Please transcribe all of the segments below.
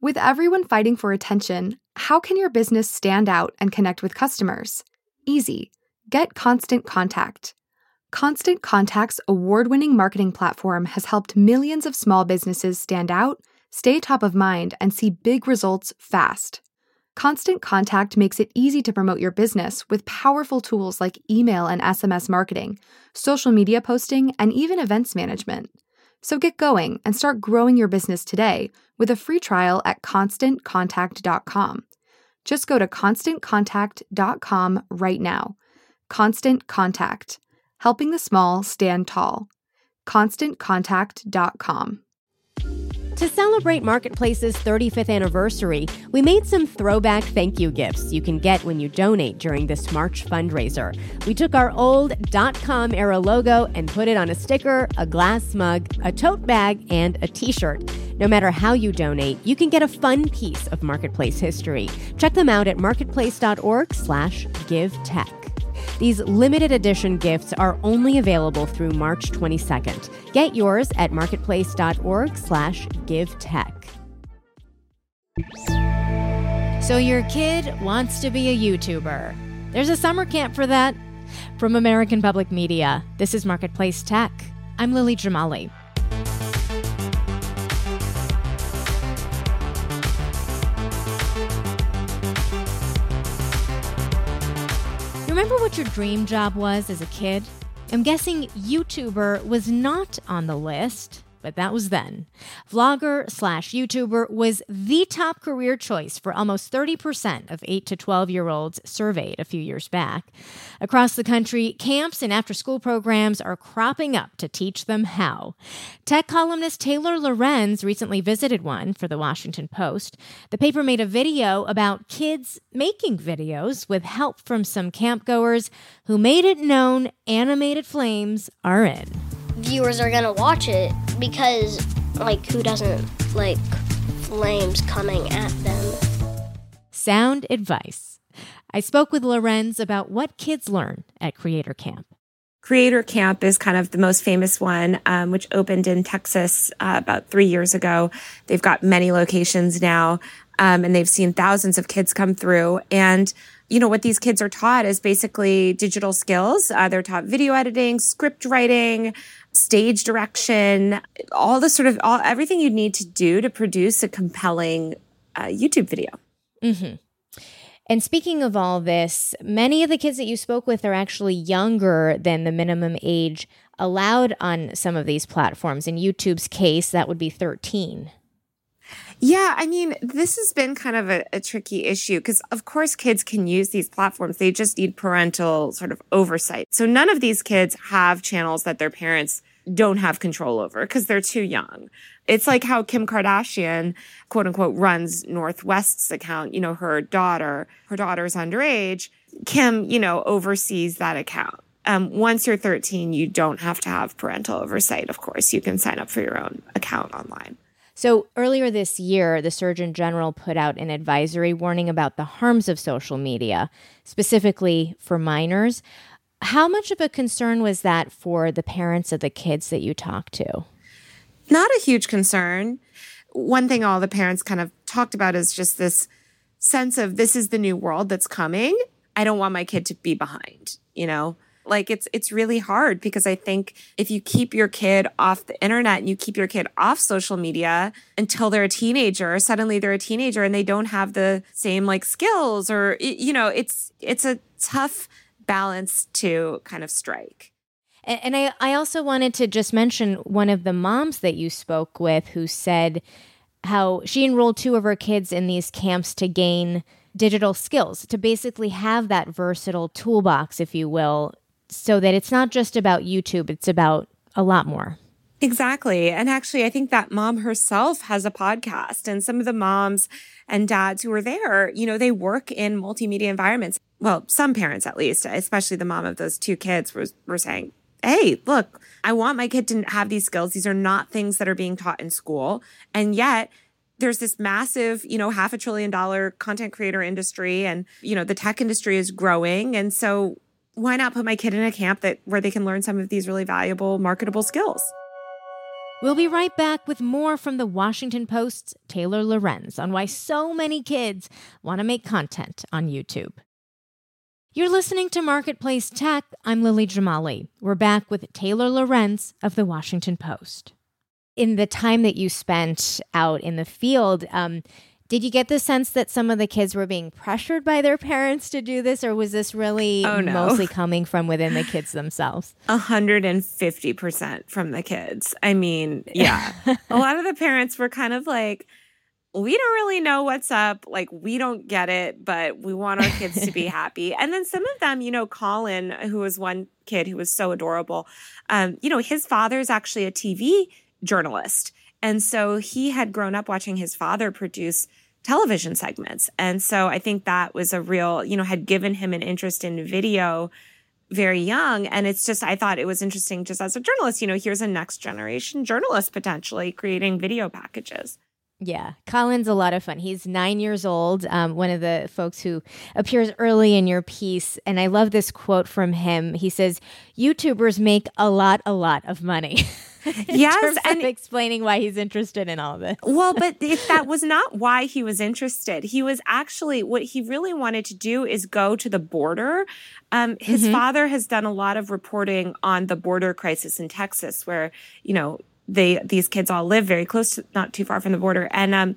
With everyone fighting for attention, how can your business stand out and connect with customers? Easy. Get Constant Contact. Constant Contact's award winning marketing platform has helped millions of small businesses stand out, stay top of mind, and see big results fast. Constant Contact makes it easy to promote your business with powerful tools like email and SMS marketing, social media posting, and even events management. So get going and start growing your business today with a free trial at constantcontact.com. Just go to constantcontact.com right now. Constant Contact, helping the small stand tall. ConstantContact.com. To celebrate Marketplace's 35th anniversary, we made some throwback thank you gifts you can get when you donate during this March fundraiser. We took our old .com era logo and put it on a sticker, a glass mug, a tote bag, and a t-shirt. No matter how you donate, you can get a fun piece of Marketplace history. Check them out at marketplace.org/give-tech. These limited edition gifts are only available through March 22nd. Get yours at marketplace.org/give-tech. So your kid wants to be a YouTuber. There's a summer camp for that. From American Public Media, this is Marketplace Tech. I'm Lily Jamali. Remember what your dream job was as a kid? I'm guessing YouTuber was not on the list, but that was then. Vlogger slash YouTuber was the top career choice for almost 30% of 8 to 12 year olds surveyed a few years back. Across the country, camps and after school programs are cropping up to teach them how. Tech columnist Taylor Lorenz recently visited one for the Washington Post. The paper made a video about kids making videos with help from some campgoers who made it known animated flames are in viewers are gonna watch it because like who doesn't like flames coming at them? Sound advice. I spoke with lorenz about what kids learn at creator camp. Creator camp is kind of the most famous one um, which opened in texas uh, about three years ago. They've got many locations now um, and they've seen thousands of kids come through. And you know, what these kids are taught is basically digital skills. Uh, they're taught video editing, script writing, stage direction, all the sort of all everything you need to do to produce a compelling uh, YouTube video. Mm-hmm. And speaking of all this, many of the kids that you spoke with are actually younger than the minimum age allowed on some of these platforms. In YouTube's case, that would be 13. Yeah, I mean, this has been kind of a, a tricky issue because, of course, kids can use these platforms. They just need parental sort of oversight. So none of these kids have channels that their parents don't have control over because they're too young. It's like how Kim Kardashian, quote unquote, runs North West's account. You know, her daughter, her daughter's underage. Kim, you know, oversees that account. Um, once you're 13, you don't have to have parental oversight. Of course, you can sign up for your own account online. So, earlier this year, the Surgeon General put out an advisory warning about the harms of social media, specifically for minors. How much of a concern was that for the parents of the kids that you talked to? Not a huge concern. One thing all the parents kind of talked about is just this sense of this is the new world that's coming. I don't want my kid to be behind, you know? Like it's it's really hard because I think if you keep your kid off the internet and you keep your kid off social media until they're a teenager, suddenly they're a teenager and they don't have the same like skills or you know, it's it's a tough balance to kind of strike. And, I, I also wanted to just mention one of the moms that you spoke with who said how she enrolled two of her kids in these camps to gain digital skills, to basically have that versatile toolbox, if you will, so that it's not just about YouTube, it's about a lot more. Exactly. And actually, I think that mom herself has a podcast, and some of the moms and dads who are there, you know, they work in multimedia environments. Well, some parents at least, especially the mom of those two kids, were, were saying, Hey, look, I want my kid to have these skills. These are not things that are being taught in school. And yet, there's this massive, you know, half a trillion dollar content creator industry and, you know, the tech industry is growing. And so why not put my kid in a camp that where they can learn some of these really valuable marketable skills? We'll be right back with more from the Washington Post's Taylor Lorenz on why so many kids want to make content on YouTube. You're listening to Marketplace Tech. I'm Lily Jamali. We're back with Taylor Lorenz of the Washington Post. In the time that you spent out in the field, um, did you get the sense that some of the kids were being pressured by their parents to do this, or was this really Oh, no. mostly coming from within the kids themselves? 150% from the kids. I mean, yeah. a lot of the parents were kind of like, we don't really know what's up. Like, we don't get it, but we want our kids to be happy. And then some of them, you know, Colin, who was one kid who was so adorable, um, you know, his father is actually a TV journalist. And so he had grown up watching his father produce television segments. And so I think that was a real, you know, had given him an interest in video very young. And it's just, I thought it was interesting just as a journalist, you know, here's a next generation journalist potentially creating video packages. Yeah, Colin's a lot of fun. He's nine years old, um, one of the folks who appears early in your piece. And I love this quote from him. He says, YouTubers make a lot, a lot of money. Yes, and- explaining why he's interested in all this. Well, but if that was not why he was interested, he was actually what he really wanted to do is go to the border. Um, his father has done a lot of reporting on the border crisis in Texas, where you know they these kids all live very close, to, not too far from the border, and um,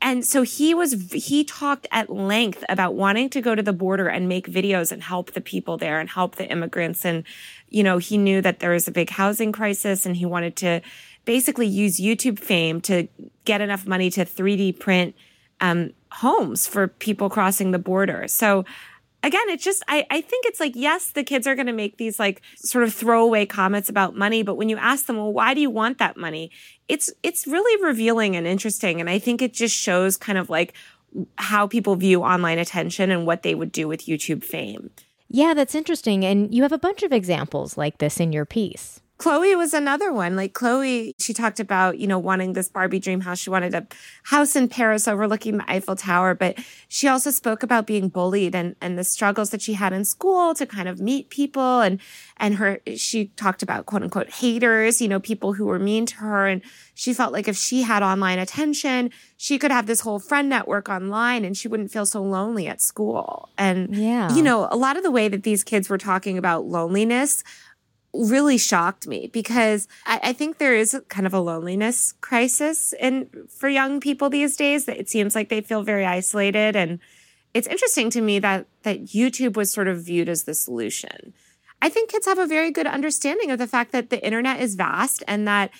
and so he was he talked at length about wanting to go to the border and make videos and help the people there and help the immigrants and you know he knew that there was a big housing crisis and he wanted to basically use YouTube fame to get enough money to 3D print um, homes for people crossing the border. So again, it's just I, I think it's like yes, the kids are going to make these like sort of throwaway comments about money, but when you ask them, well, why do you want that money? It's it's really revealing and interesting, and I think it just shows kind of like how people view online attention and what they would do with YouTube fame. Yeah, that's interesting. And you have a bunch of examples like this in your piece. Chloe was another one. Like Chloe, she talked about, you know, wanting this Barbie dream house. She wanted a house in Paris overlooking the Eiffel Tower, but she also spoke about being bullied and, and the struggles that she had in school to kind of meet people and, and her, she talked about quote unquote haters, you know, people who were mean to her. And she felt like if she had online attention, she could have this whole friend network online and she wouldn't feel so lonely at school. And, Yeah. you know, a lot of the way that these kids were talking about loneliness really shocked me because I, I think there is kind of a loneliness crisis in for young people these days. That it seems like they feel very isolated, and it's interesting to me that that YouTube was sort of viewed as the solution. I think kids have a very good understanding of the fact that the internet is vast and that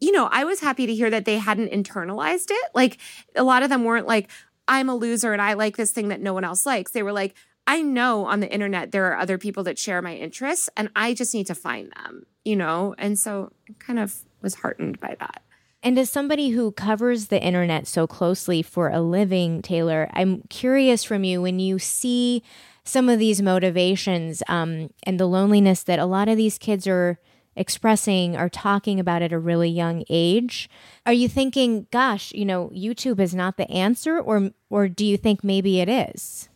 you know I was happy to hear that they hadn't internalized it. Like a lot of them weren't like I'm a loser and I like this thing that no one else likes. They were like I know on the internet there are other people that share my interests and I just need to find them, you know? And so I kind of was heartened by that. And as somebody who covers the internet so closely for a living, Taylor, I'm curious from you when you see some of these motivations um, and the loneliness that a lot of these kids are expressing are talking about at a really young age. Are you thinking, gosh, you know, YouTube is not the answer, or or do you think maybe it is?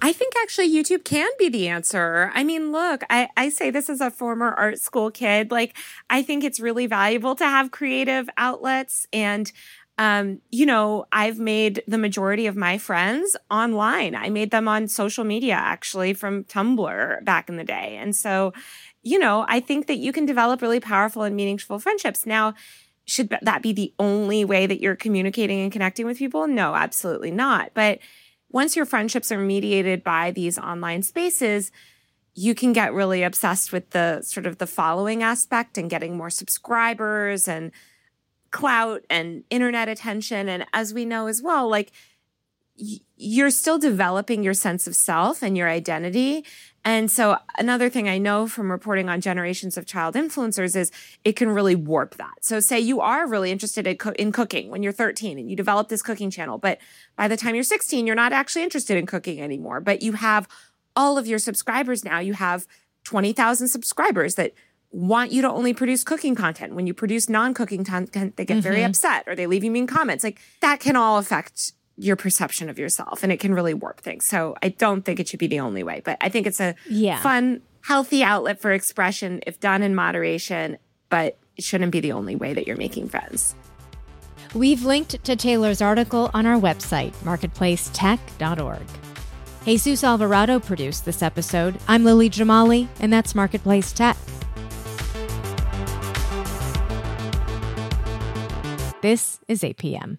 I think actually YouTube can be the answer. I mean, look, I, I say this as a former art school kid. Like, I think it's really valuable to have creative outlets. And, um, you know, I've made the majority of my friends online. I made them on social media, actually, from Tumblr back in the day. And so, you know, I think that you can develop really powerful and meaningful friendships. Now, should that be the only way that you're communicating and connecting with people? No, absolutely not. But once your friendships are mediated by these online spaces, you can get really obsessed with the sort of the following aspect and getting more subscribers and clout and internet attention. And as we know as well, like you're still developing your sense of self and your identity. And so another thing I know from reporting on generations of child influencers is it can really warp that. So say you are really interested in, co- in cooking when you're 13 and you develop this cooking channel, but by the time you're 16, you're not actually interested in cooking anymore, but you have all of your subscribers now. You have 20,000 subscribers that want you to only produce cooking content. When you produce non-cooking content, they get very mm-hmm. upset or they leave you mean comments. Like that can all affect your perception of yourself and it can really warp things. So I don't think it should be the only way, but I think it's a Yeah. fun, healthy outlet for expression if done in moderation. But it shouldn't be the only way that you're making friends. We've linked to Taylor's article on our website, marketplacetech.org. Jesus Alvarado produced this episode. I'm Lily Jamali, and that's Marketplace Tech. This is APM.